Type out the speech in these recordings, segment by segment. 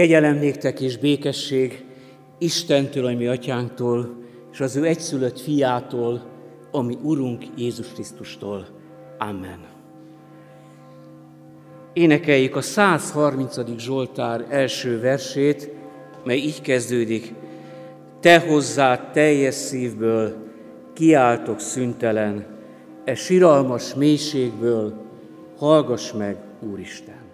Kegyelem néktek és békesség Istentől, ami atyánktól, és az ő egyszülött fiától, ami Urunk Jézus Krisztustól. Amen. Énekeljük a 130. Zsoltár első versét, mely így kezdődik. Te hozzád teljes szívből kiáltok szüntelen, e siralmas mélységből hallgass meg, Úristen!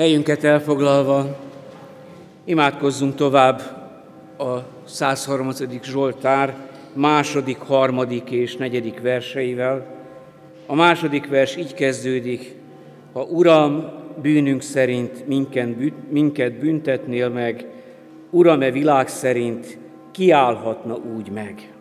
Helyünket elfoglalva, imádkozzunk tovább a 103. Zsoltár második, harmadik és negyedik verseivel. A második vers így kezdődik, ha Uram, bűnünk szerint minket büntetnél meg, Uram-e világ szerint kiállhatna úgy meg.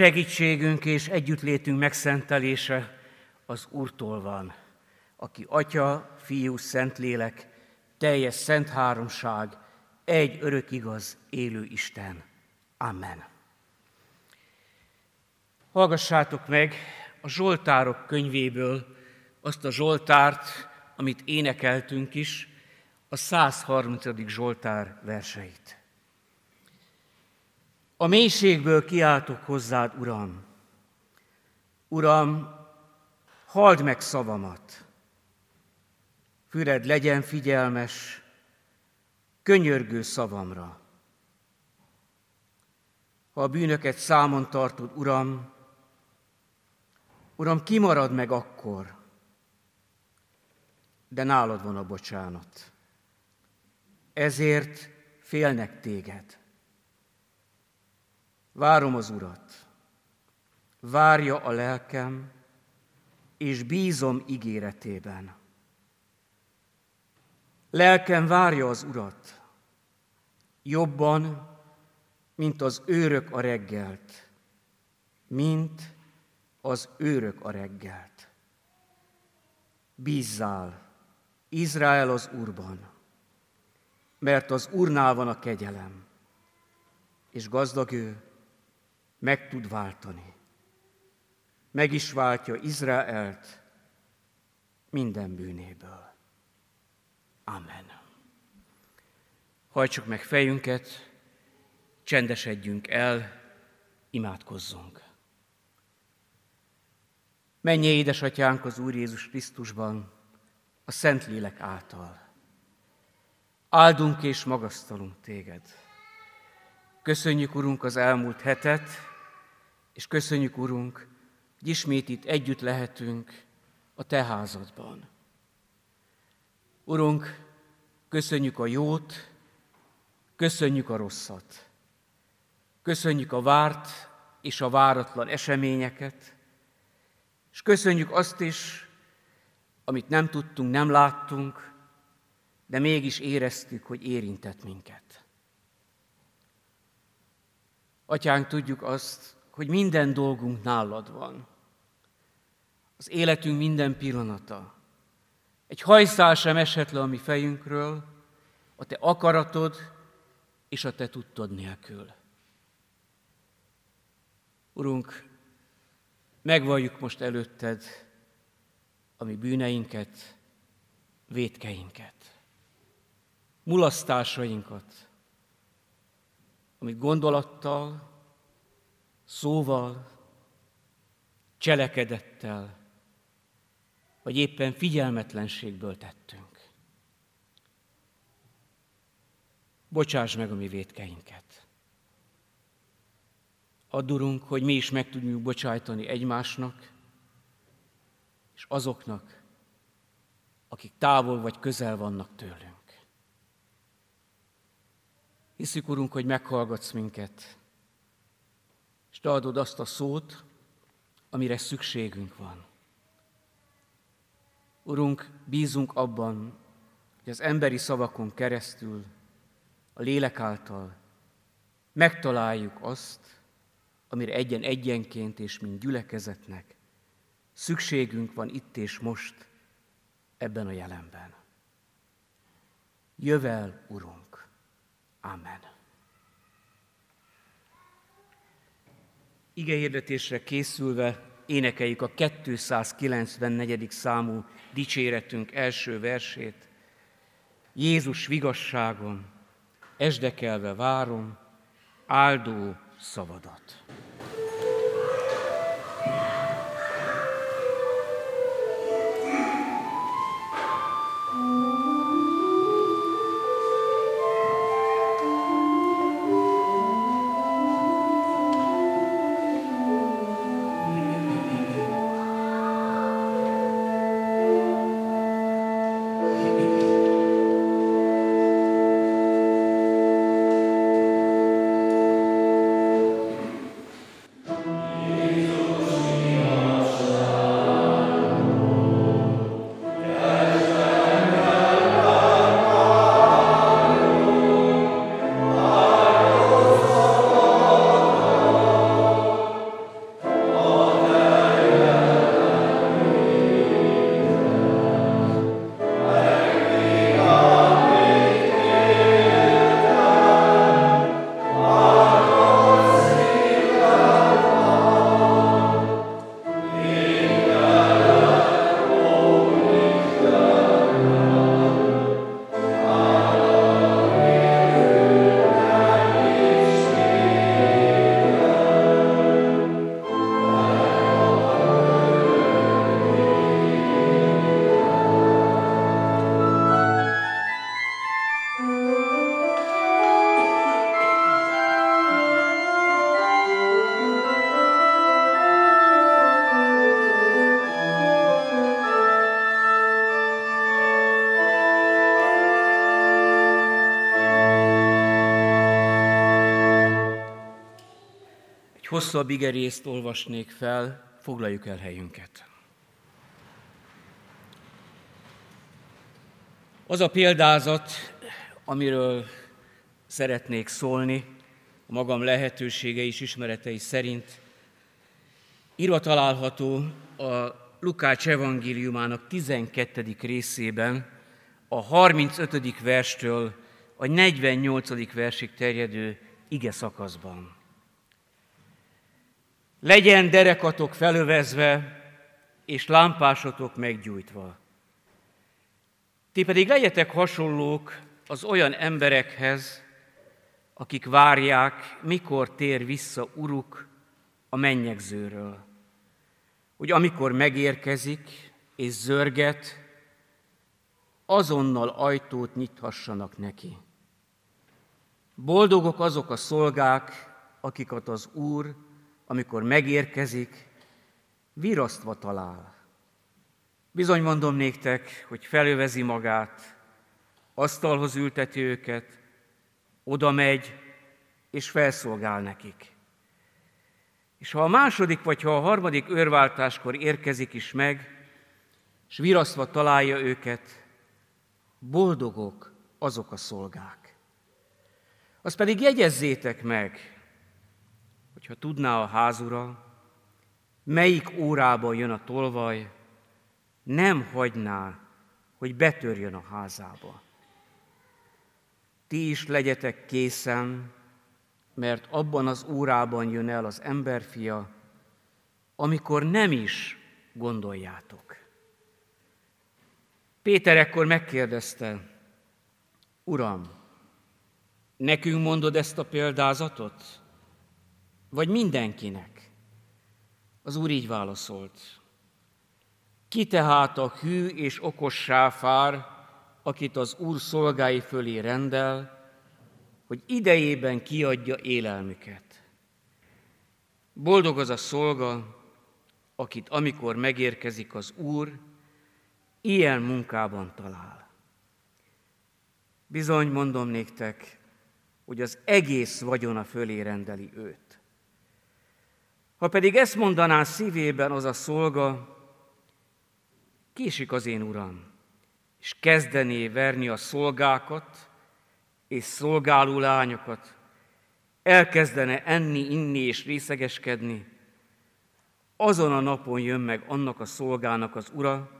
Segítségünk és együttlétünk megszentelése az Úrtól van, aki Atya, Fiú, Szentlélek, teljes szent háromság, egy örök igaz, élő Isten. Amen. Hallgassátok meg a Zsoltárok könyvéből azt a Zsoltárt, amit énekeltünk is, a 130. Zsoltár verseit. A mélységből kiáltok hozzád, Uram. Uram, halld meg szavamat. Füred legyen figyelmes, könyörgő szavamra. Ha a bűnöket számon tartod, Uram, Uram, kimarad meg akkor, de nálad van a bocsánat. Ezért félnek téged. Várom az Urat, várja a lelkem, és bízom ígéretében. Lelkem várja az Urat, jobban, mint az őrök a reggelt, mint az őrök a reggelt. Bízzál, Izrael az Úrban, mert az Úrnál van a kegyelem, és gazdag ő meg tud váltani. Meg is váltja Izraelt minden bűnéből. Amen. Hajtsuk meg fejünket, csendesedjünk el, imádkozzunk. Menj, édesatyánk az Úr Jézus Krisztusban, a Szentlélek által. Áldunk és magasztalunk téged. Köszönjük, Urunk, az elmúlt hetet, és köszönjük, Urunk, hogy ismét itt együtt lehetünk a Te házadban. Urunk, köszönjük a jót, köszönjük a rosszat. Köszönjük a várt és a váratlan eseményeket, és köszönjük azt is, amit nem tudtunk, nem láttunk, de mégis éreztük, hogy érintett minket. Atyánk, tudjuk azt, hogy minden dolgunk nálad van. Az életünk minden pillanata. Egy hajszál sem esett le a mi fejünkről, a te akaratod és a te tudtod nélkül. Urunk, megvalljuk most előtted a mi bűneinket, védkeinket, mulasztásainkat, amit gondolattal, szóval, cselekedettel, vagy éppen figyelmetlenségből tettünk. Bocsáss meg a mi védkeinket. Addurunk, hogy mi is meg tudjuk bocsájtani egymásnak, és azoknak, akik távol vagy közel vannak tőlünk. Hiszük, Urunk, hogy meghallgatsz minket, és te adod azt a szót, amire szükségünk van. Urunk, bízunk abban, hogy az emberi szavakon keresztül, a lélek által megtaláljuk azt, amire egyen-egyenként és mint gyülekezetnek szükségünk van itt és most, ebben a jelenben. Jövel, Urunk! Amen. Ige hirdetésre készülve énekeljük a 294. számú dicséretünk első versét. Jézus vigasságon, esdekelve várom, áldó szavadat. Hosszabb igerészt olvasnék fel, foglaljuk el helyünket. Az a példázat, amiről szeretnék szólni, a magam lehetősége és ismeretei szerint, írva található a Lukács evangéliumának 12. részében, a 35. verstől a 48. versig terjedő ige szakaszban. Legyen derekatok felövezve, és lámpásotok meggyújtva. Ti pedig legyetek hasonlók az olyan emberekhez, akik várják, mikor tér vissza Uruk a mennyegzőről. Hogy amikor megérkezik és zörget, azonnal ajtót nyithassanak neki. Boldogok azok a szolgák, akiket az Úr, amikor megérkezik, virasztva talál. Bizony mondom néktek, hogy felövezi magát, asztalhoz ülteti őket, oda megy, és felszolgál nekik. És ha a második vagy ha a harmadik őrváltáskor érkezik is meg, és virasztva találja őket, boldogok azok a szolgák. Azt pedig jegyezzétek meg, hogyha tudná a házura, melyik órában jön a tolvaj, nem hagyná, hogy betörjön a házába. Ti is legyetek készen, mert abban az órában jön el az emberfia, amikor nem is gondoljátok. Péter ekkor megkérdezte, Uram, nekünk mondod ezt a példázatot? Vagy mindenkinek? Az Úr így válaszolt, ki tehát a hű és okos sáfár, akit az Úr szolgái fölé rendel, hogy idejében kiadja élelmüket. Boldog az a szolga, akit amikor megérkezik az Úr, ilyen munkában talál. Bizony mondom néktek, hogy az egész vagyona fölé rendeli őt. Ha pedig ezt mondaná szívében az a szolga, késik az én uram, és kezdené verni a szolgákat és szolgáló lányokat, elkezdene enni, inni és részegeskedni, azon a napon jön meg annak a szolgának az ura,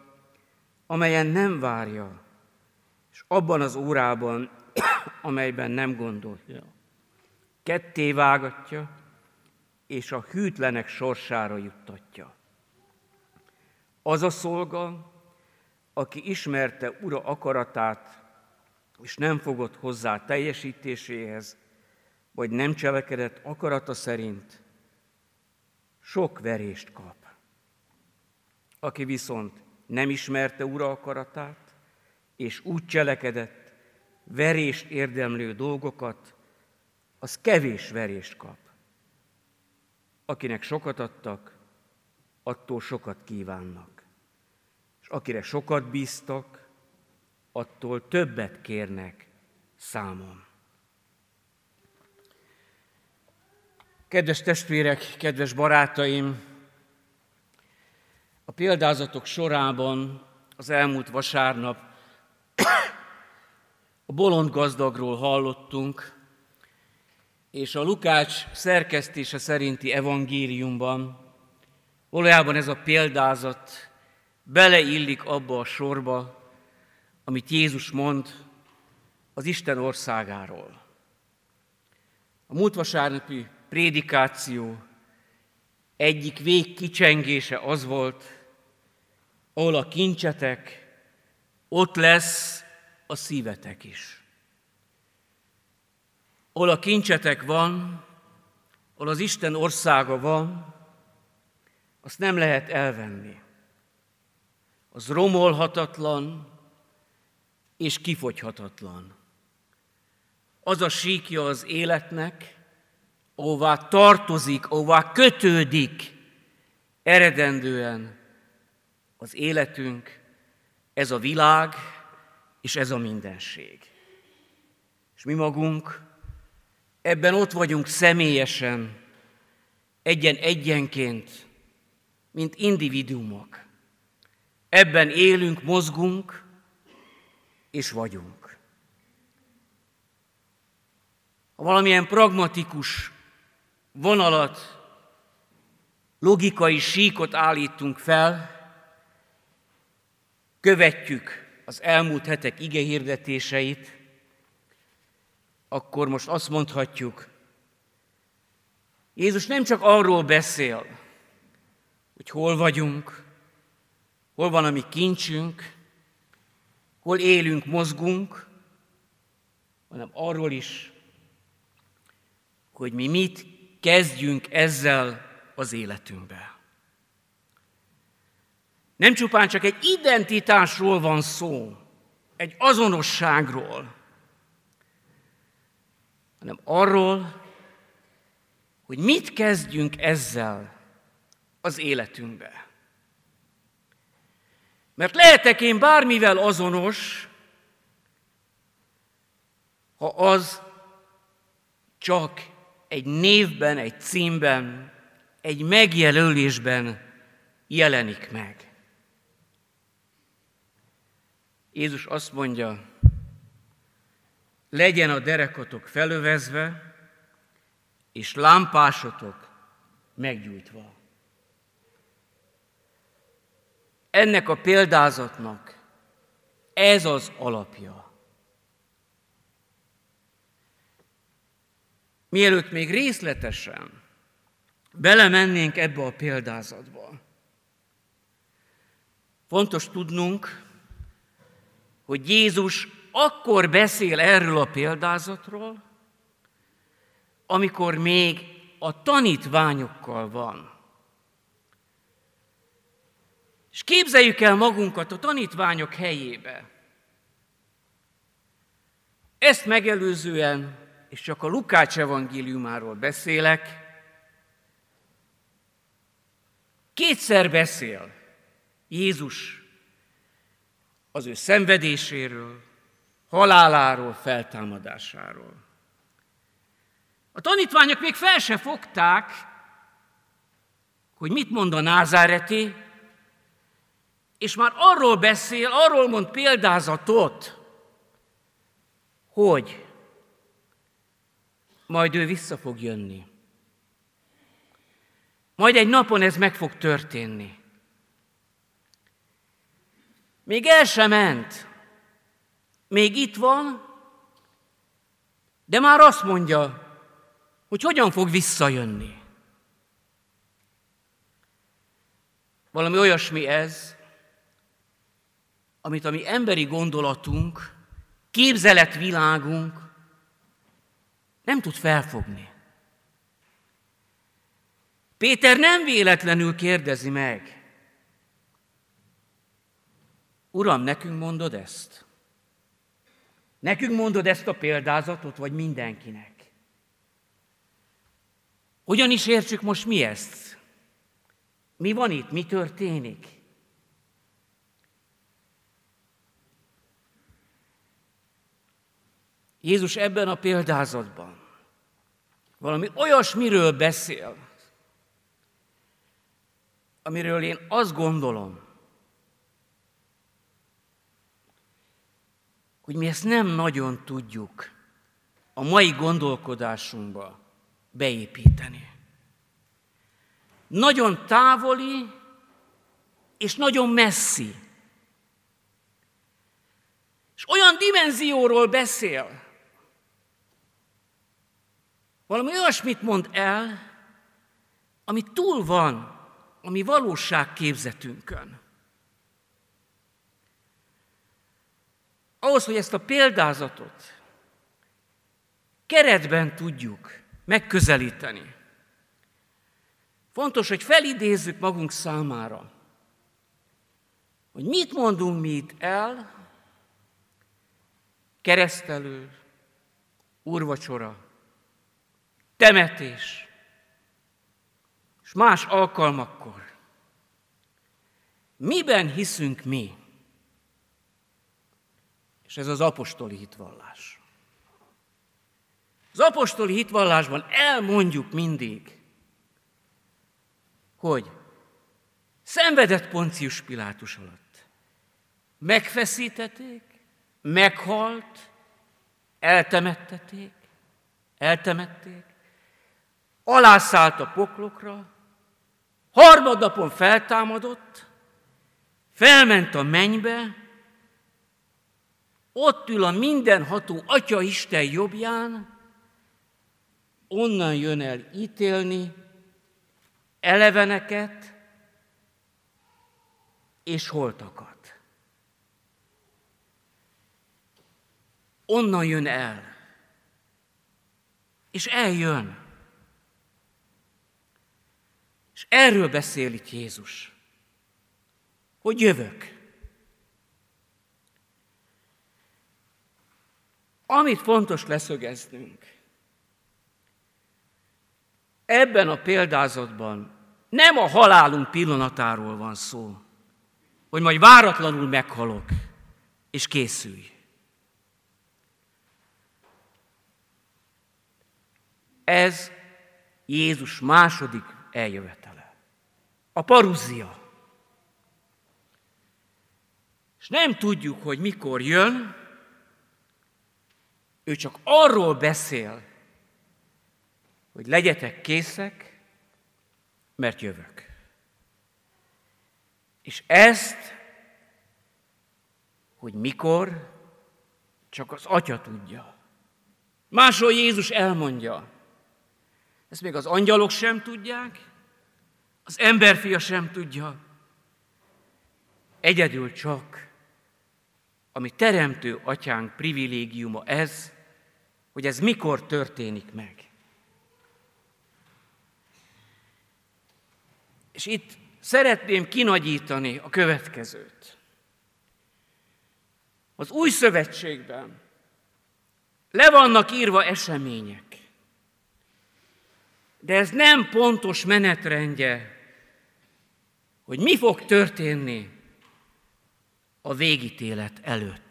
amelyen nem várja, és abban az órában, amelyben nem gondolja. Ketté vágatja, és a hűtlenek sorsára juttatja. Az a szolga, aki ismerte ura akaratát, és nem fogott hozzá teljesítéséhez, vagy nem cselekedett akarata szerint, sok verést kap. Aki viszont nem ismerte ura akaratát, és úgy cselekedett verést érdemlő dolgokat, az kevés verést kap. Akinek sokat adtak, attól sokat kívánnak. És akire sokat bíztak, attól többet kérnek számon. Kedves testvérek, kedves barátaim, a példázatok sorában az elmúlt vasárnap a bolond gazdagról hallottunk, és a Lukács szerkesztése szerinti evangéliumban valójában ez a példázat beleillik abba a sorba, amit Jézus mond az Isten országáról. A múlt vasárnapi prédikáció egyik végkicsengése az volt, ahol a kincsetek, ott lesz a szívetek is. Ahol a kincsetek van, ahol az Isten országa van, azt nem lehet elvenni. Az romolhatatlan és kifogyhatatlan. Az a síkja az életnek, ahová tartozik, ahová kötődik eredendően az életünk, ez a világ és ez a mindenség. És mi magunk ebben ott vagyunk személyesen, egyen-egyenként, mint individuumok. Ebben élünk, mozgunk és vagyunk. Ha valamilyen pragmatikus vonalat, logikai síkot állítunk fel, követjük az elmúlt hetek ige hirdetéseit, akkor most azt mondhatjuk, Jézus nem csak arról beszél, hogy hol vagyunk, hol van a mi kincsünk, hol élünk, mozgunk, hanem arról is, hogy mi mit kezdjünk ezzel az életünkbe. Nem csupán csak egy identitásról van szó, egy azonosságról, hanem arról, hogy mit kezdjünk ezzel az életünkbe. Mert lehetek én bármivel azonos, ha az csak egy névben, egy címben, egy megjelölésben jelenik meg. Jézus azt mondja, legyen a derekatok felövezve, és lámpásotok meggyújtva. Ennek a példázatnak ez az alapja. Mielőtt még részletesen belemennénk ebbe a példázatba, fontos tudnunk, hogy Jézus akkor beszél erről a példázatról, amikor még a tanítványokkal van. És képzeljük el magunkat a tanítványok helyébe. Ezt megelőzően, és csak a Lukács evangéliumáról beszélek, kétszer beszél Jézus az ő szenvedéséről, haláláról, feltámadásáról. A tanítványok még fel se fogták, hogy mit mond a názáreti, és már arról beszél, arról mond példázatot, hogy majd ő vissza fog jönni. Majd egy napon ez meg fog történni. Még el sem ment, még itt van, de már azt mondja, hogy hogyan fog visszajönni. Valami olyasmi ez, amit a mi emberi gondolatunk, képzeletvilágunk nem tud felfogni. Péter nem véletlenül kérdezi meg, Uram, nekünk mondod ezt? Nekünk mondod ezt a példázatot, vagy mindenkinek? Hogyan is értsük most mi ezt? Mi van itt? Mi történik? Jézus ebben a példázatban valami olyasmiről beszél, amiről én azt gondolom, hogy mi ezt nem nagyon tudjuk a mai gondolkodásunkba beépíteni. Nagyon távoli és nagyon messzi. És olyan dimenzióról beszél, valami olyasmit mond el, ami túl van a mi valóságképzetünkön. Ahhoz, hogy ezt a példázatot keretben tudjuk megközelíteni, fontos, hogy felidézzük magunk számára, hogy mit mondunk mi itt el, keresztelő, úrvacsora, temetés, és más alkalmakkor. Miben hiszünk mi? És ez az apostoli hitvallás. Az apostoli hitvallásban elmondjuk mindig, hogy szenvedett Poncius Pilátus alatt. Megfeszítették, meghalt, eltemetteték, eltemették, alászállt a poklokra, harmadnapon feltámadott, felment a mennybe, ott ül a mindenható Atya Isten jobbján, onnan jön el ítélni eleveneket és holtakat. Onnan jön el. És eljön. És erről beszél itt Jézus, hogy jövök. Amit fontos leszögeznünk, ebben a példázatban nem a halálunk pillanatáról van szó, hogy majd váratlanul meghalok, és készülj. Ez Jézus második eljövetele. A paruzia. És nem tudjuk, hogy mikor jön, ő csak arról beszél, hogy legyetek készek, mert jövök. És ezt, hogy mikor, csak az Atya tudja. Máshol Jézus elmondja, ezt még az angyalok sem tudják, az emberfia sem tudja, egyedül csak, ami teremtő atyánk privilégiuma ez, hogy ez mikor történik meg. És itt szeretném kinagyítani a következőt. Az új szövetségben le vannak írva események, de ez nem pontos menetrendje, hogy mi fog történni a végítélet előtt.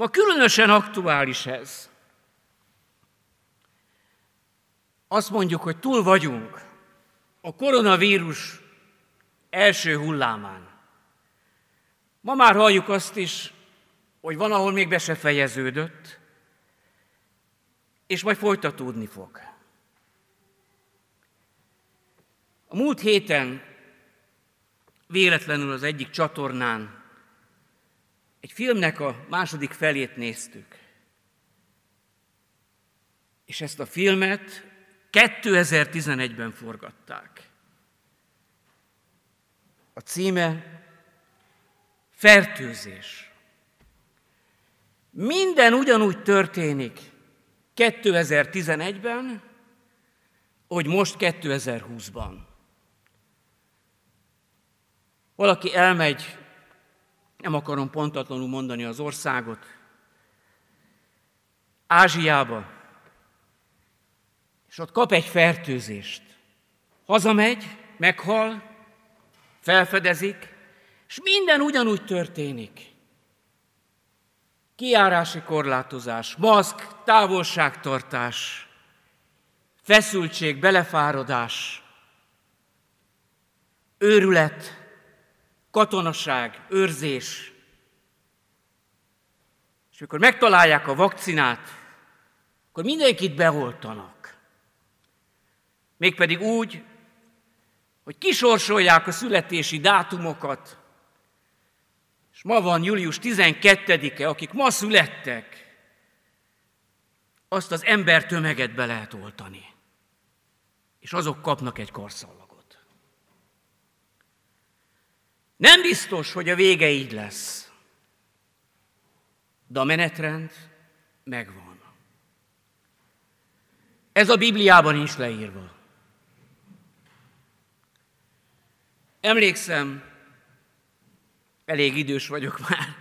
Ma különösen aktuális ez. Azt mondjuk, hogy túl vagyunk a koronavírus első hullámán. Ma már halljuk azt is, hogy van, ahol még be se fejeződött, és majd folytatódni fog. A múlt héten véletlenül az egyik csatornán egy filmnek a második felét néztük. És ezt a filmet 2011-ben forgatták. A címe Fertőzés. Minden ugyanúgy történik 2011-ben, hogy most 2020-ban. Valaki elmegy, nem akarom pontatlanul mondani az országot, Ázsiába, és ott kap egy fertőzést. Hazamegy, meghal, felfedezik, és minden ugyanúgy történik. Kiárási korlátozás, maszk, távolságtartás, feszültség, belefáradás, őrület, katonaság, őrzés. És amikor megtalálják a vakcinát, akkor mindenkit beoltanak. Mégpedig úgy, hogy kisorsolják a születési dátumokat, és ma van július 12-e, akik ma születtek, azt az ember tömeget be lehet oltani. És azok kapnak egy karszallagot. Nem biztos, hogy a vége így lesz, de a menetrend megvan. Ez a Bibliában is leírva. Emlékszem, elég idős vagyok már,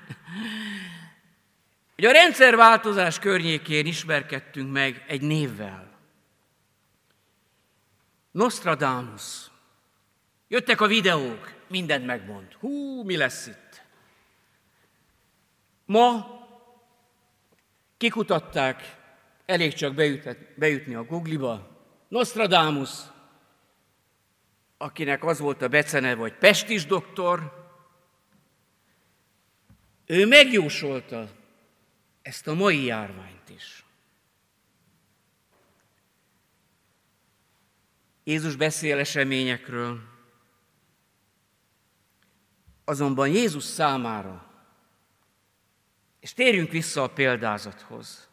hogy a rendszerváltozás környékén ismerkedtünk meg egy névvel. Nostradamus. Jöttek a videók, mindent megmond. Hú, mi lesz itt? Ma kikutatták, elég csak beütni a Google-ba, Nostradamus akinek az volt a beceneve, hogy Pestis doktor, ő megjósolta ezt a mai járványt is. Jézus beszél eseményekről, azonban Jézus számára, és térjünk vissza a példázathoz,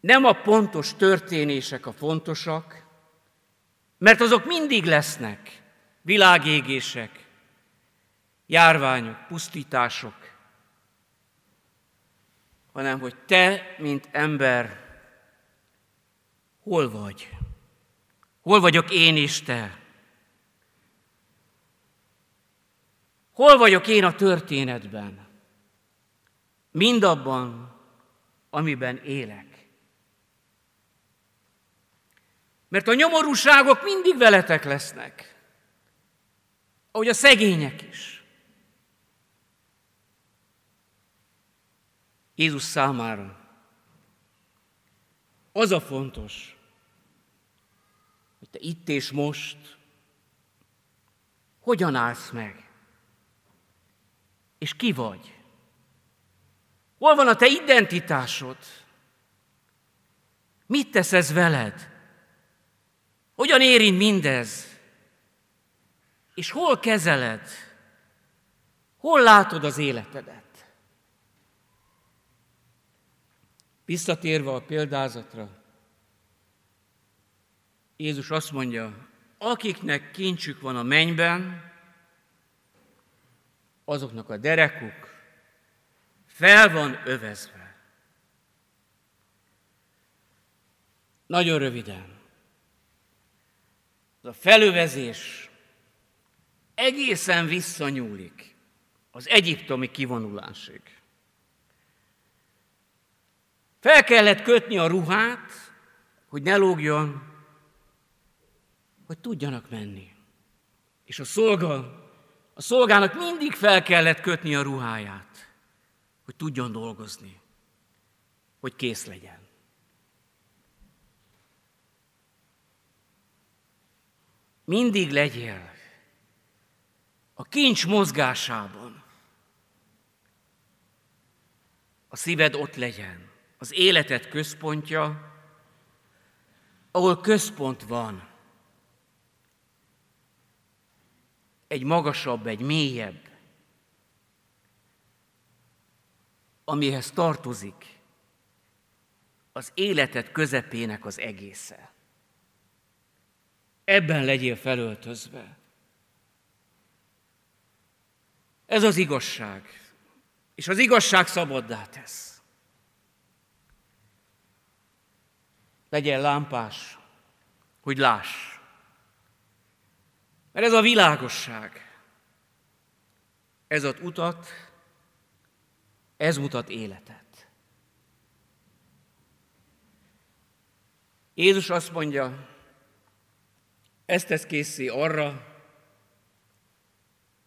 nem a pontos történések a fontosak, mert azok mindig lesznek, világégések, járványok, pusztítások, hanem hogy te, mint ember, hol vagy? Hol vagyok én és te? Hol vagyok én a történetben? Mindabban, amiben élek. Mert a nyomorúságok mindig veletek lesznek, ahogy a szegények is. Jézus számára az a fontos, hogy te itt és most hogyan állsz meg, és ki vagy. Hol van a te identitásod? Mit tesz ez veled? Hogyan érint mindez? És hol kezeled? Hol látod az életedet? Visszatérve a példázatra, Jézus azt mondja, akiknek kincsük van a mennyben, azoknak a derekuk fel van övezve. Nagyon röviden. Az a felövezés egészen visszanyúlik az egyiptomi kivonulásig. Fel kellett kötni a ruhát, hogy ne lógjon, hogy tudjanak menni. És a szolga, a szolgának mindig fel kellett kötni a ruháját, hogy tudjon dolgozni, hogy kész legyen. Mindig legyél a kincs mozgásában. A szíved ott legyen az életed központja, ahol központ van. Egy magasabb, egy mélyebb, amihez tartozik az életed közepének az egésze. Ebben legyél felöltözve. Ez az igazság. És az igazság szabaddá tesz. legyen lámpás, hogy láss. Mert ez a világosság. Ez ad utat, ez mutat életet. Jézus azt mondja, ezt tesz készé arra,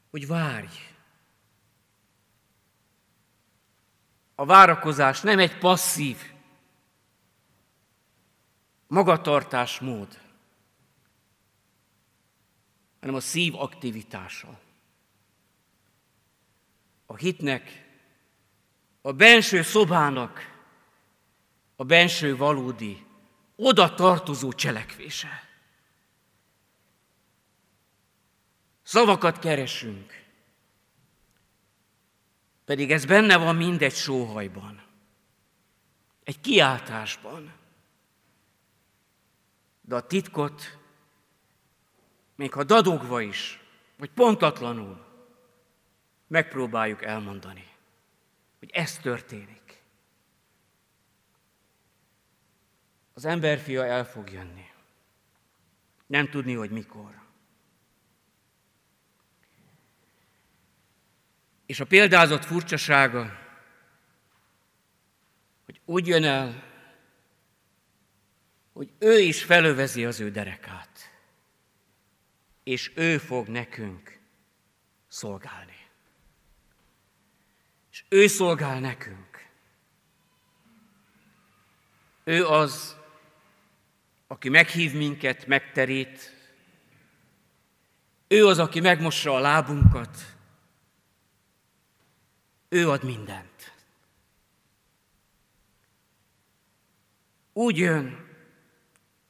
hogy várj. A várakozás nem egy passzív magatartásmód, hanem a szív aktivitása. A hitnek, a benső szobának, a benső valódi, oda tartozó cselekvése. Szavakat keresünk, pedig ez benne van mindegy sóhajban, egy kiáltásban, de a titkot, még ha dadogva is, vagy pontatlanul, megpróbáljuk elmondani, hogy ez történik. Az emberfia el fog jönni. Nem tudni, hogy mikor. És a példázat furcsasága, hogy úgy jön el, hogy ő is felövezi az ő derekát, és ő fog nekünk szolgálni. És ő szolgál nekünk. Ő az aki meghív minket, megterít. Ő az, aki megmossa a lábunkat. Ő ad mindent. Úgy jön,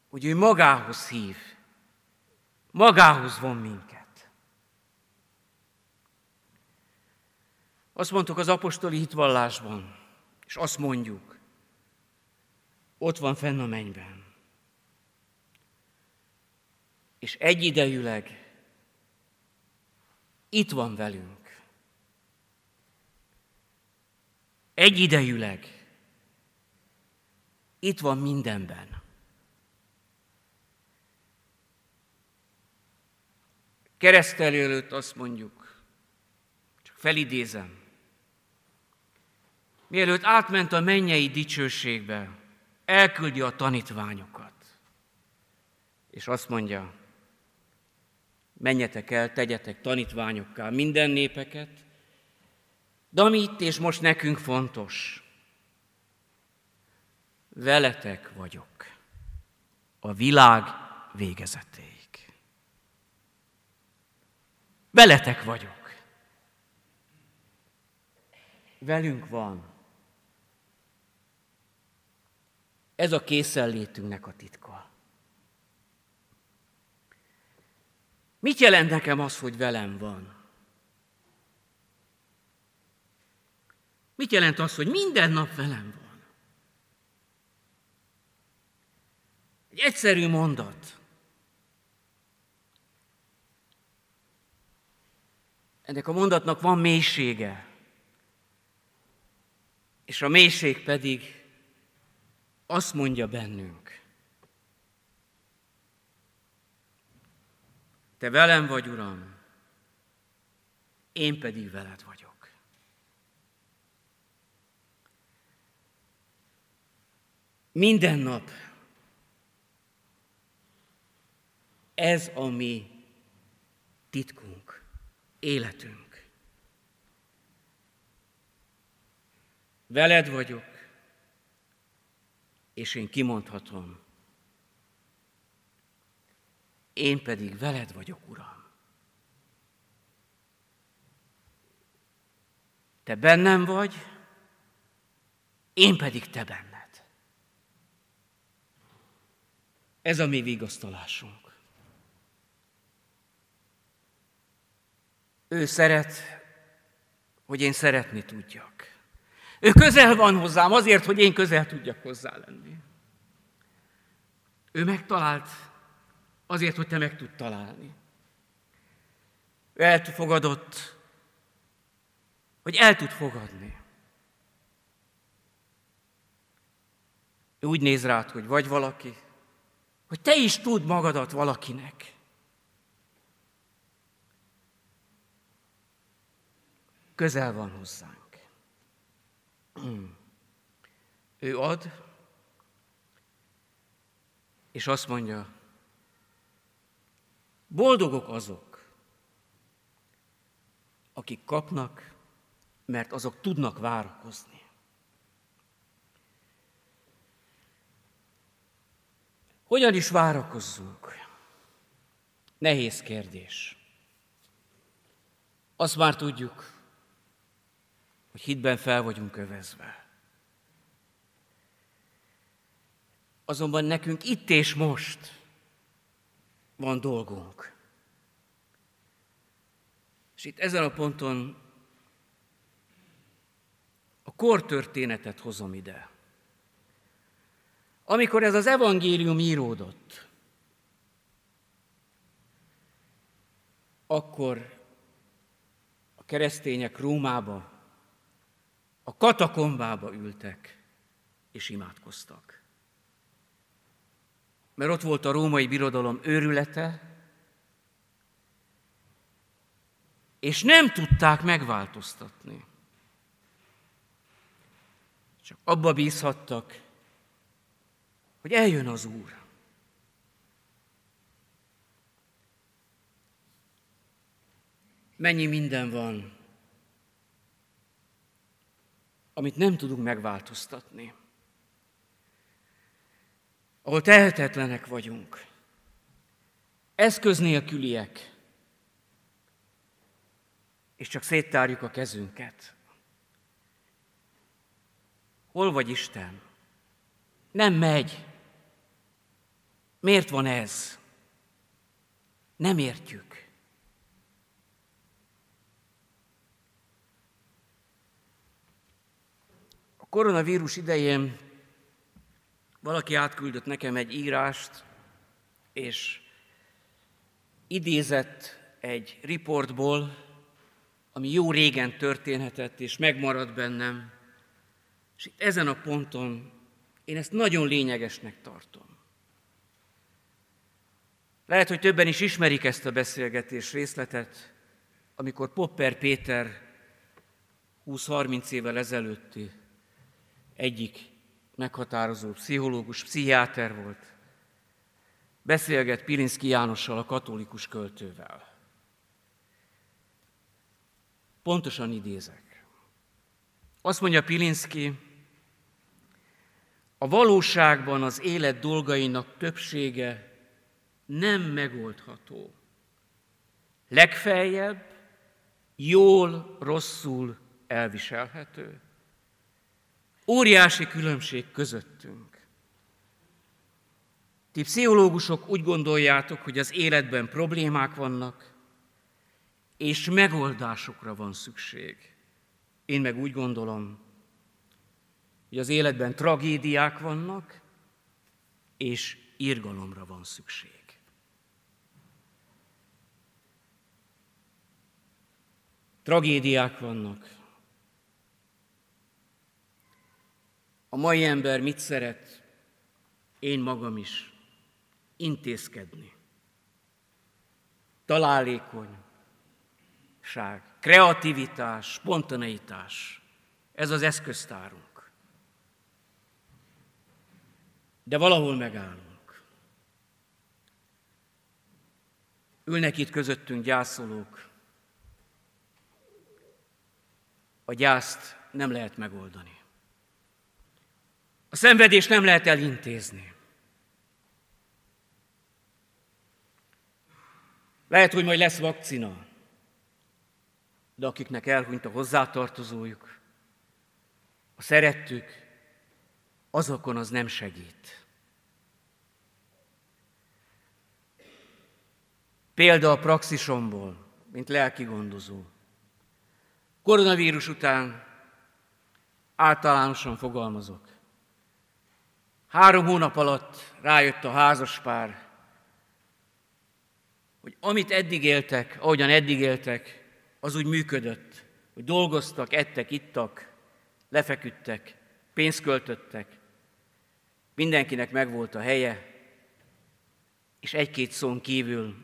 hogy ő magához hív, magához von minket. Azt mondtuk az apostoli hitvallásban, és azt mondjuk, ott van fenn a mennyben. És egyidejűleg itt van velünk. Egyidejűleg itt van mindenben. Keresztelő előtt azt mondjuk, csak felidézem, mielőtt átment a mennyei dicsőségbe, elküldi a tanítványokat. És azt mondja, menjetek el, tegyetek tanítványokká minden népeket, de ami itt és most nekünk fontos, veletek vagyok a világ végezetéig. Veletek vagyok. Velünk van. Ez a készenlétünknek a titka. Mit jelent nekem az, hogy velem van? Mit jelent az, hogy minden nap velem van? Egy egyszerű mondat. Ennek a mondatnak van mélysége. És a mélység pedig azt mondja bennünk, te velem vagy, Uram, én pedig veled vagyok. Minden nap ez a mi titkunk, életünk. Veled vagyok, és én kimondhatom, én pedig veled vagyok, Uram. Te bennem vagy, én pedig te benned. Ez a mi vigasztalásunk. Ő szeret, hogy én szeretni tudjak. Ő közel van hozzám azért, hogy én közel tudjak hozzá lenni. Ő megtalált azért, hogy te meg tud találni. Ő elfogadott, hogy el tud fogadni. Ő úgy néz rád, hogy vagy valaki, hogy te is tud magadat valakinek. Közel van hozzánk. Ő ad, és azt mondja, boldogok azok, akik kapnak, mert azok tudnak várakozni. Hogyan is várakozzunk? Nehéz kérdés. Azt már tudjuk, hogy hitben fel vagyunk övezve. Azonban nekünk itt és most van dolgunk. És itt ezen a ponton a kortörténetet hozom ide. Amikor ez az evangélium íródott, akkor a keresztények Rómába a katakombába ültek és imádkoztak. Mert ott volt a római birodalom őrülete, és nem tudták megváltoztatni. Csak abba bízhattak, hogy eljön az Úr. Mennyi minden van amit nem tudunk megváltoztatni. ahol tehetetlenek vagyunk, eszköz nélküliek, és csak széttárjuk a kezünket. Hol vagy Isten? Nem megy. Miért van ez? Nem értjük. A koronavírus idején valaki átküldött nekem egy írást, és idézett egy riportból, ami jó régen történhetett, és megmaradt bennem. És itt ezen a ponton én ezt nagyon lényegesnek tartom. Lehet, hogy többen is ismerik ezt a beszélgetés részletet, amikor Popper Péter 20-30 évvel ezelőtti egyik meghatározó pszichológus, pszichiáter volt, beszélget Pilinszki Jánossal, a katolikus költővel. Pontosan idézek. Azt mondja Pilinszki, a valóságban az élet dolgainak többsége nem megoldható. Legfeljebb jól, rosszul elviselhető. Óriási különbség közöttünk. Ti pszichológusok úgy gondoljátok, hogy az életben problémák vannak, és megoldásokra van szükség. Én meg úgy gondolom, hogy az életben tragédiák vannak, és irgalomra van szükség. Tragédiák vannak. A mai ember mit szeret? Én magam is. Intézkedni. Találékony. Kreativitás, spontaneitás. Ez az eszköztárunk. De valahol megállunk. Ülnek itt közöttünk gyászolók, a gyászt nem lehet megoldani. A szenvedést nem lehet elintézni. Lehet, hogy majd lesz vakcina, de akiknek elhunyt a hozzátartozójuk, a szerettük, azokon az nem segít. Példa a praxisomból, mint lelki gondozó. Koronavírus után általánosan fogalmazok. Három hónap alatt rájött a házaspár, hogy amit eddig éltek, ahogyan eddig éltek, az úgy működött, hogy dolgoztak, ettek, ittak, lefeküdtek, pénzt költöttek, mindenkinek megvolt a helye, és egy-két szón kívül,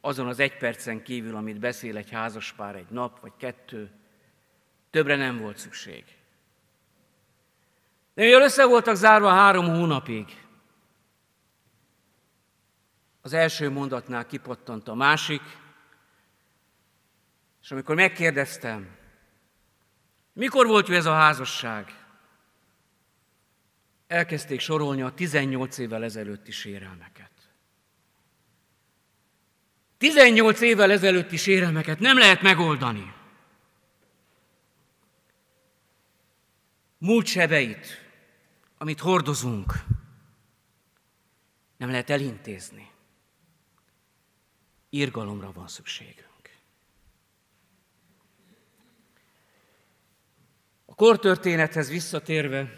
azon az egy percen kívül, amit beszél egy házaspár egy nap vagy kettő, Többre nem volt szükség. De mivel össze voltak zárva három hónapig, az első mondatnál kipattant a másik, és amikor megkérdeztem, mikor volt jó ez a házasság, elkezdték sorolni a 18 évvel ezelőtti sérelmeket. 18 évvel ezelőtti sérelmeket nem lehet megoldani. múlt sebeit, amit hordozunk, nem lehet elintézni. Irgalomra van szükségünk. A kortörténethez visszatérve,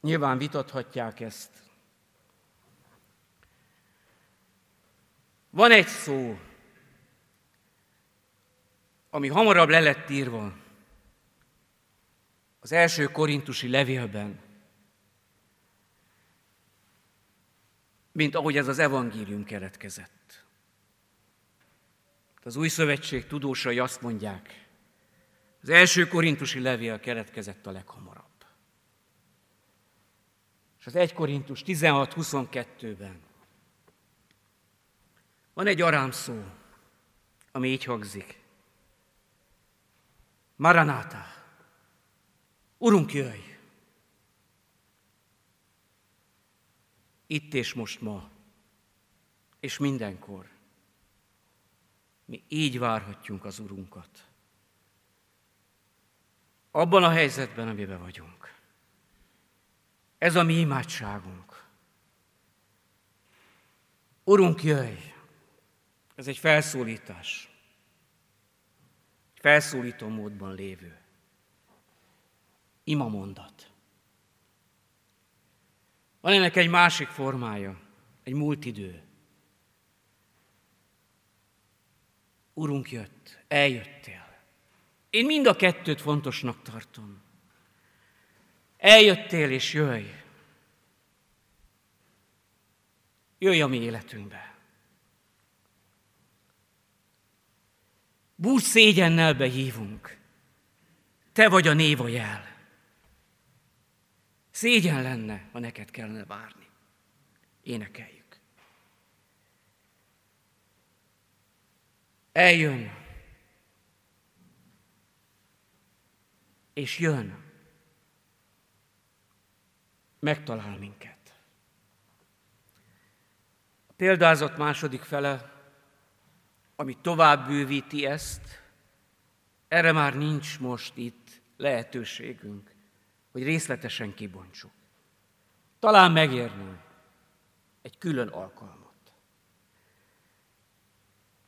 nyilván vitathatják ezt. Van egy szó, ami hamarabb le lett írva az első korintusi levélben, mint ahogy ez az evangélium keletkezett. Az új szövetség tudósai azt mondják, az első korintusi levél keletkezett a leghamarabb. És az 1 Korintus 16-22-ben van egy arám ami így hangzik. Maranata. Urunk, jöjj! Itt és most ma, és mindenkor. Mi így várhatjunk az Urunkat. Abban a helyzetben, amiben vagyunk. Ez a mi imádságunk. Urunk, jöjj! Ez egy felszólítás. Felszólító módban lévő. Ima mondat. Van ennek egy másik formája, egy múlt idő. Urunk jött, eljöttél. Én mind a kettőt fontosnak tartom. Eljöttél és jöjj. Jöjj a mi életünkbe. Bús szégyennel behívunk. Te vagy a néva jel. Szégyen lenne, ha neked kellene várni. Énekeljük. Eljön. És jön. Megtalál minket. A példázat második fele, ami tovább bővíti ezt, erre már nincs most itt lehetőségünk hogy részletesen kibontsuk. Talán megérne egy külön alkalmat.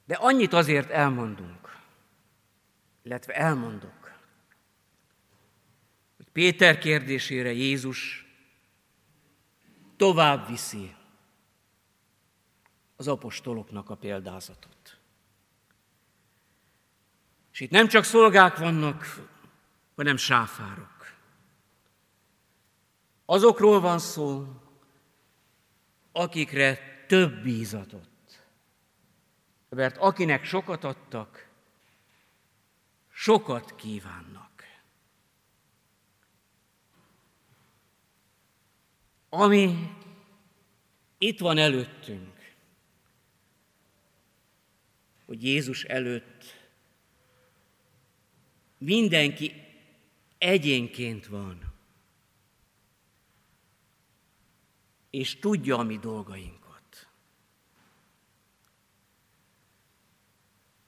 De annyit azért elmondunk, illetve elmondok, hogy Péter kérdésére Jézus tovább viszi az apostoloknak a példázatot. És itt nem csak szolgák vannak, hanem sáfárok. Azokról van szó, akikre több bízatott. Mert akinek sokat adtak, sokat kívánnak. Ami itt van előttünk, hogy Jézus előtt mindenki egyénként van. És tudja a mi dolgainkat.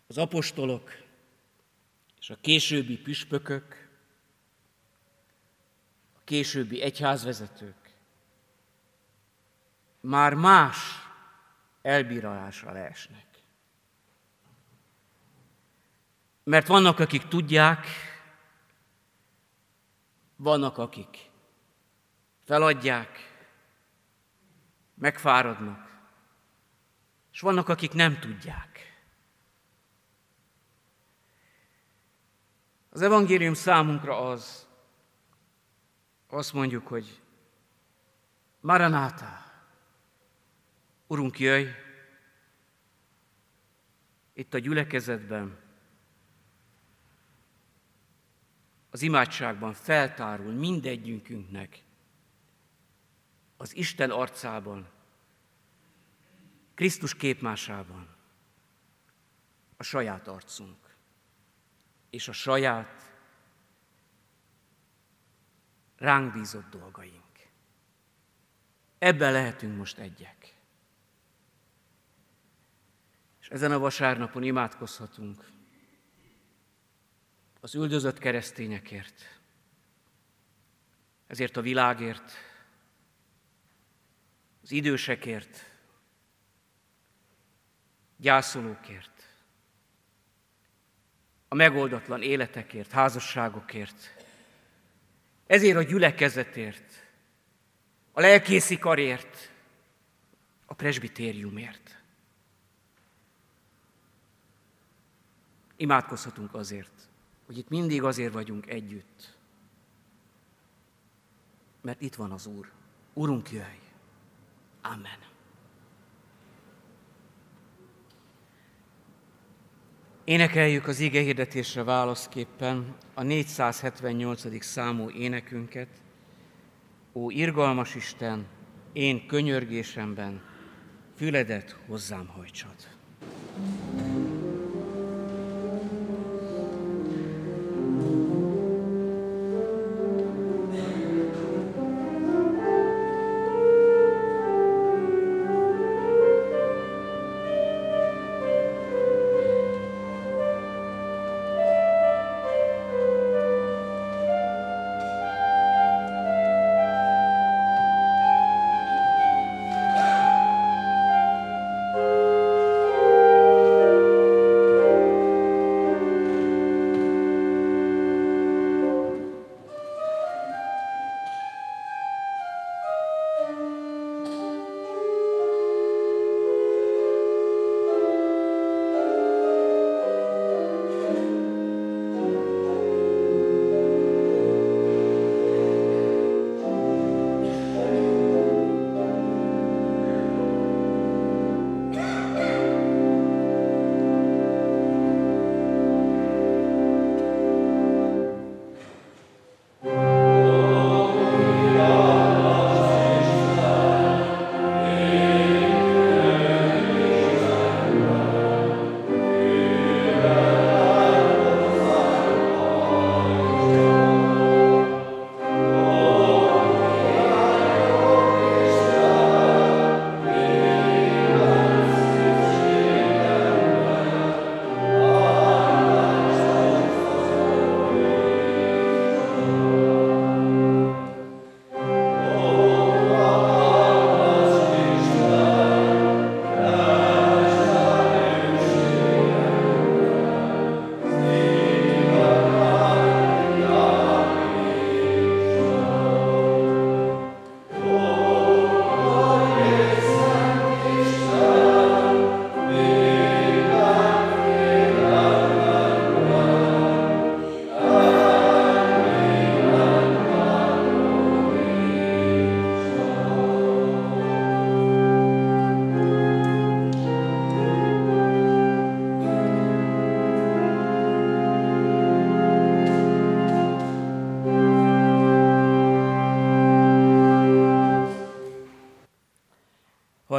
Az apostolok és a későbbi püspökök, a későbbi egyházvezetők már más elbírálásra leesnek. Mert vannak, akik tudják, vannak, akik feladják, megfáradnak, és vannak, akik nem tudják. Az evangélium számunkra az, azt mondjuk, hogy Maranátá, Urunk, jöjj, itt a gyülekezetben, az imádságban feltárul mindegyünkünknek az Isten arcában, Krisztus képmásában a saját arcunk. És a saját ránk bízott dolgaink. Ebben lehetünk most egyek. És ezen a vasárnapon imádkozhatunk. Az üldözött keresztényekért, ezért a világért, az idősekért, gyászolókért, a megoldatlan életekért, házasságokért, ezért a gyülekezetért, a lelkészi karért, a presbitériumért. Imádkozhatunk azért, hogy itt mindig azért vagyunk együtt, mert itt van az Úr. Urunk, jöjj! Amen. Énekeljük az ige hirdetésre válaszképpen a 478. számú énekünket. Ó, irgalmas Isten, én könyörgésemben füledet hozzám hajtsad. thank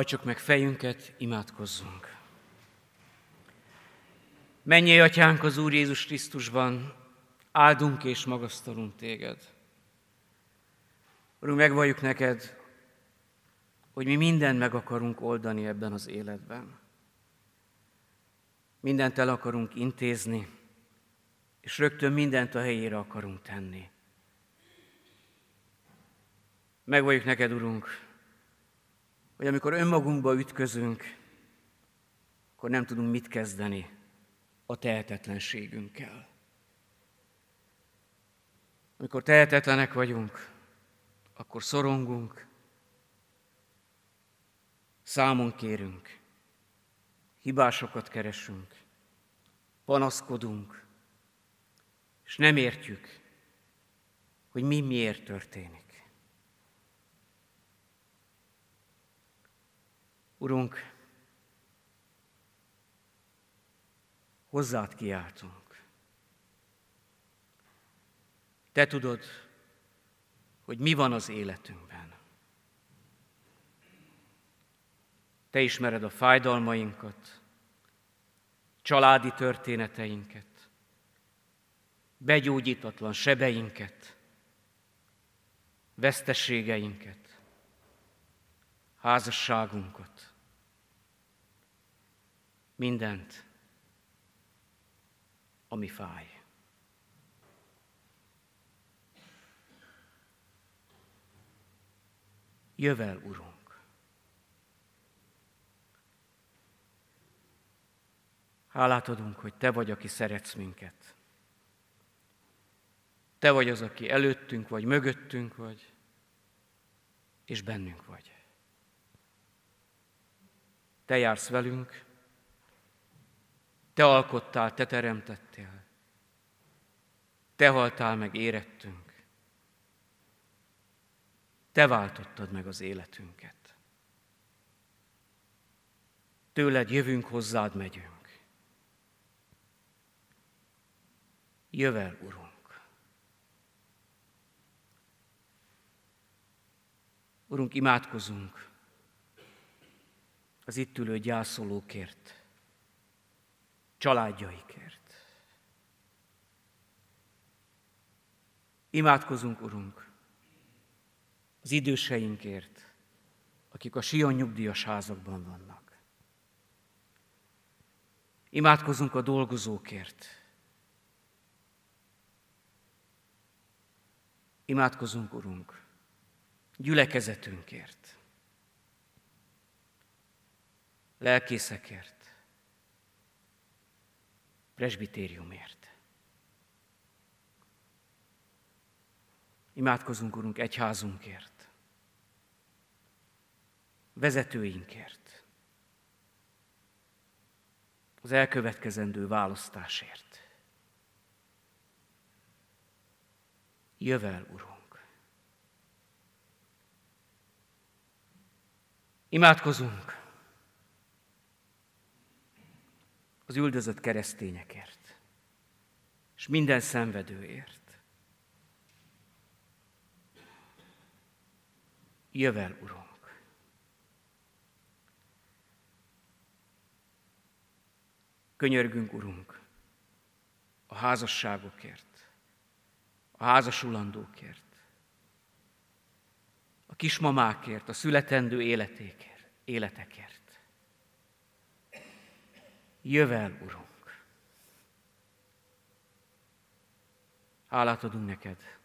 Hajtsuk meg fejünket, imádkozzunk. Menjél, Atyánk, az Úr Jézus Krisztusban, áldunk és magasztalunk téged. Urunk, megvalljuk neked, hogy mi mindent meg akarunk oldani ebben az életben. Mindent el akarunk intézni, és rögtön mindent a helyére akarunk tenni. Megvalljuk neked, Urunk, hogy amikor önmagunkba ütközünk, akkor nem tudunk mit kezdeni a tehetetlenségünkkel. Amikor tehetetlenek vagyunk, akkor szorongunk, számon kérünk, hibásokat keresünk, panaszkodunk, és nem értjük, hogy mi miért történik. Urunk, hozzád kiáltunk. Te tudod, hogy mi van az életünkben. Te ismered a fájdalmainkat, családi történeteinket, begyógyítatlan sebeinket, vesztességeinket, házasságunkat, mindent, ami fáj. Jövel, Urunk! Hálát adunk, hogy Te vagy, aki szeretsz minket. Te vagy az, aki előttünk vagy, mögöttünk vagy, és bennünk vagy. Te jársz velünk, Te alkottál, Te teremtettél. Te haltál meg érettünk. Te váltottad meg az életünket. Tőled jövünk, hozzád megyünk. Jövel, Urunk! Urunk, imádkozunk az itt ülő gyászolókért, családjaikért. Imádkozunk, Urunk, az időseinkért, akik a Sion nyugdíjas házakban vannak. Imádkozunk a dolgozókért. Imádkozunk, Urunk, gyülekezetünkért, lelkészekért, presbitériumért. Imádkozunk, Urunk, egyházunkért vezetőinkért, az elkövetkezendő választásért. Jövel, Urunk! Imádkozunk az üldözött keresztényekért, és minden szenvedőért. Jövel, Urunk! Könyörgünk, Urunk, a házasságokért, a házasulandókért, a kismamákért, a születendő életékért, életekért. Jövel, Urunk! Hálát adunk neked,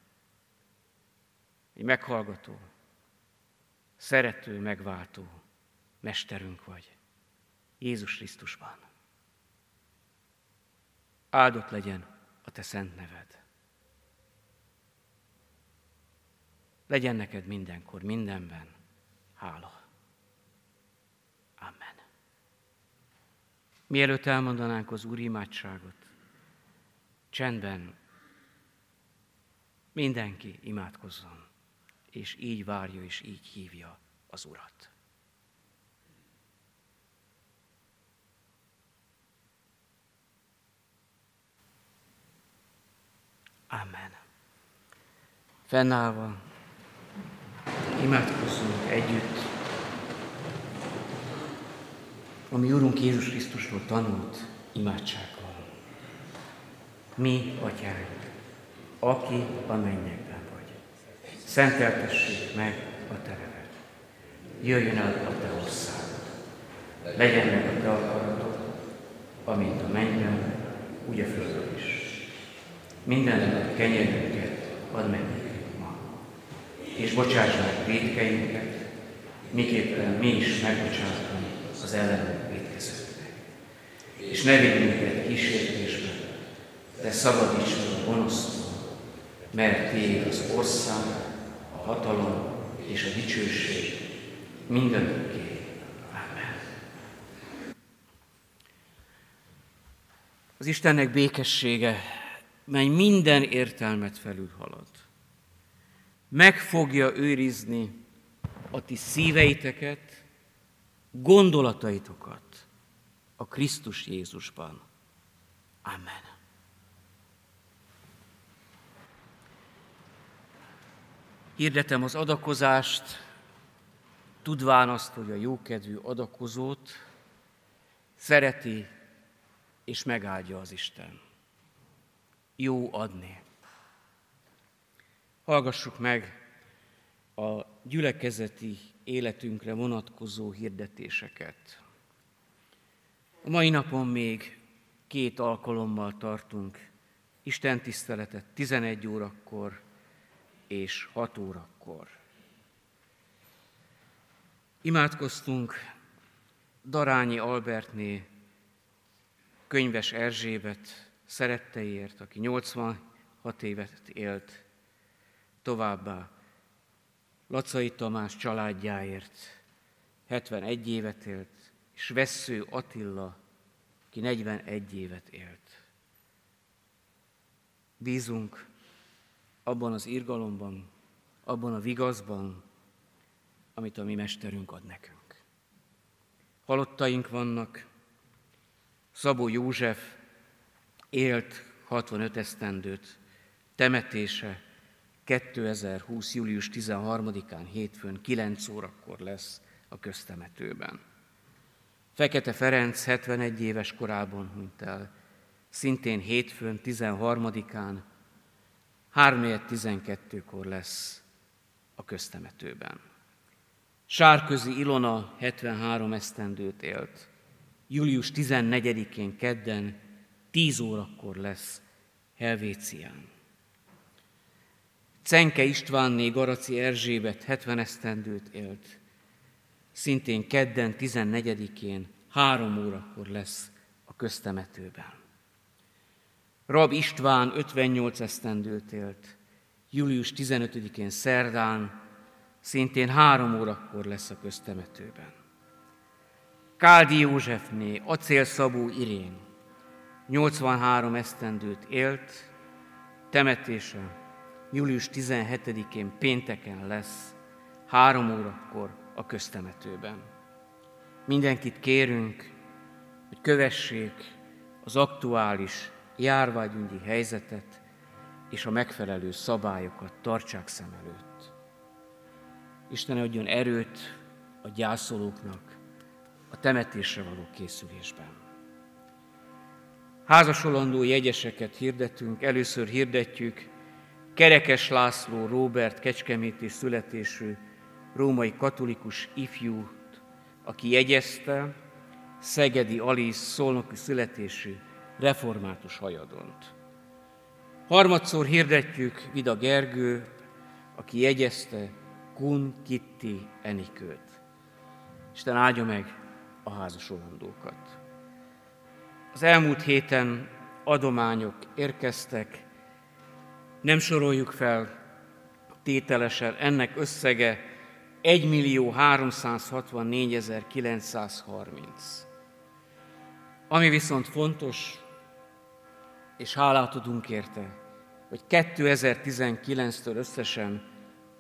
egy meghallgató, szerető, megváltó mesterünk vagy, Jézus Krisztusban. Áldott legyen a te szent neved. Legyen neked mindenkor, mindenben hála. Amen. Mielőtt elmondanánk az Úr imádságot, csendben mindenki imádkozzon, és így várja, és így hívja az Urat. Amen. Fennállva imádkozzunk együtt. Ami Úrunk Jézus Krisztustól tanult imádsággal. Mi, Atyánk, aki a mennyekben vagy, szenteltessék meg a Te neved. Jöjjön el a Te országod. Legyen meg a Te akaratod, amint a mennyben, úgy a földön is. Minden nap kenyerünket add meg ma, és bocsáss meg védkeinket, miképpen mi is megbocsátunk az ellenünk. És ne vigy minket kísértésbe, de szabadíts meg a gonosztól, mert Tiéd az ország, a hatalom és a dicsőség mindenki. Amen. Az Istennek békessége, mely minden értelmet felülhalad, meg fogja őrizni a ti szíveiteket, gondolataitokat a Krisztus Jézusban. Amen. Hirdetem az adakozást, tudván azt, hogy a jókedvű adakozót szereti és megáldja az Isten. Jó adni. Hallgassuk meg a gyülekezeti életünkre vonatkozó hirdetéseket. A mai napon még két alkalommal tartunk. Isten tiszteletet 11 órakor és 6 órakor. Imádkoztunk Darányi Albertné könyves Erzsébet szeretteiért, aki 86 évet élt, továbbá. Lacai Tamás családjáért 71 évet élt, és Vessző Attila, ki 41 évet élt. Bízunk abban az irgalomban, abban a vigaszban, amit a mi mesterünk ad nekünk. Halottaink vannak, Szabó József élt 65 esztendőt, temetése 2020. július 13-án hétfőn 9 órakor lesz a köztemetőben. Fekete Ferenc 71 éves korában hunyt el, szintén hétfőn 13-án 3.12-kor lesz a köztemetőben. Sárközi Ilona 73 esztendőt élt. Július 14-én kedden 10 órakor lesz Helvécián. Cenke Istvánné Garaci Erzsébet 70 esztendőt élt. Szintén kedden 14-én 3 órakor lesz a köztemetőben. Rab István 58 esztendőt élt. Július 15-én szerdán szintén három órakor lesz a köztemetőben. Káldi Józsefné, Acélszabó Irén, 83 esztendőt élt, temetése július 17-én pénteken lesz, három órakor a köztemetőben. Mindenkit kérünk, hogy kövessék az aktuális járványügyi helyzetet és a megfelelő szabályokat tartsák szem előtt. Isten adjon erőt a gyászolóknak a temetésre való készülésben. Házasolandó jegyeseket hirdetünk, először hirdetjük Kerekes László Róbert kecskeméti születésű római katolikus ifjút, aki jegyezte Szegedi Alisz szolnoki születésű református hajadont. Harmadszor hirdetjük Vida Gergő, aki jegyezte Kun Kitti Enikőt. Isten áldja meg a házasolandókat. Az elmúlt héten adományok érkeztek, nem soroljuk fel tételesen, ennek összege 1.364.930. Ami viszont fontos, és hálát tudunk érte, hogy 2019-től összesen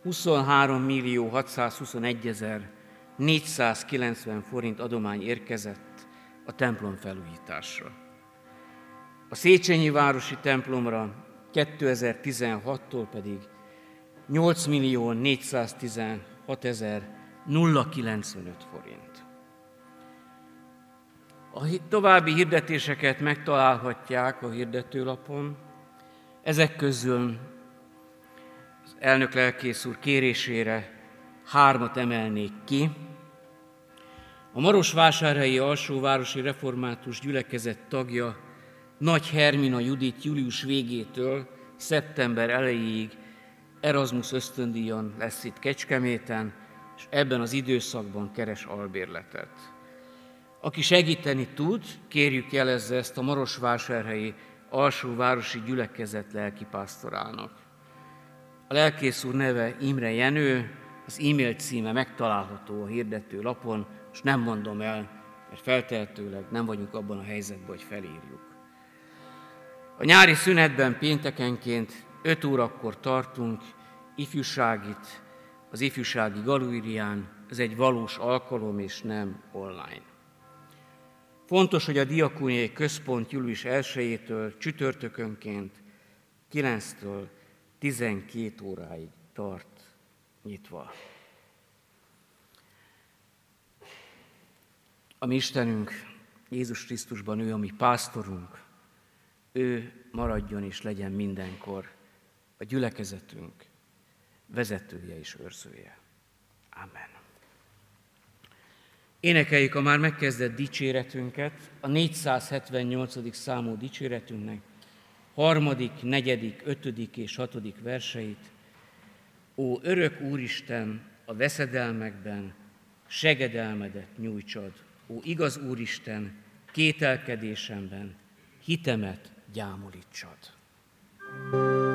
23.621.490 forint adomány érkezett a templom felújításra. A Széchenyi Városi templomra 2016-tól pedig 8 millió 410 6095 forint. A további hirdetéseket megtalálhatják a hirdetőlapon. Ezek közül az elnök lelkész úr kérésére hármat emelnék ki. A Marosvásárhelyi Alsóvárosi Református Gyülekezet tagja Nagy Hermina Judit július végétől szeptember elejéig Erasmus ösztöndíjon lesz itt Kecskeméten, és ebben az időszakban keres albérletet. Aki segíteni tud, kérjük jelezze ezt a Marosvásárhelyi alsóvárosi gyülekezet lelkipásztorának. A lelkész úr neve Imre Jenő, az e-mail címe megtalálható a hirdető lapon, és nem mondom el, mert feltehetőleg nem vagyunk abban a helyzetben, hogy felírjuk. A nyári szünetben péntekenként 5 órakor tartunk ifjúságit, az ifjúsági galérián, ez egy valós alkalom és nem online. Fontos, hogy a Diakóniai Központ július 1-től csütörtökönként 9-től 12 óráig tart nyitva. A mi Istenünk Jézus Krisztusban ő a mi pásztorunk, ő maradjon és legyen mindenkor a gyülekezetünk vezetője és őrzője. Amen. Énekeljük a már megkezdett dicséretünket, a 478. számú dicséretünknek, harmadik, negyedik, ötödik és hatodik verseit. Ó, örök Úristen, a veszedelmekben segedelmedet nyújtsad. Ó, igaz Úristen, kételkedésemben hitemet gyámolítsad. thank you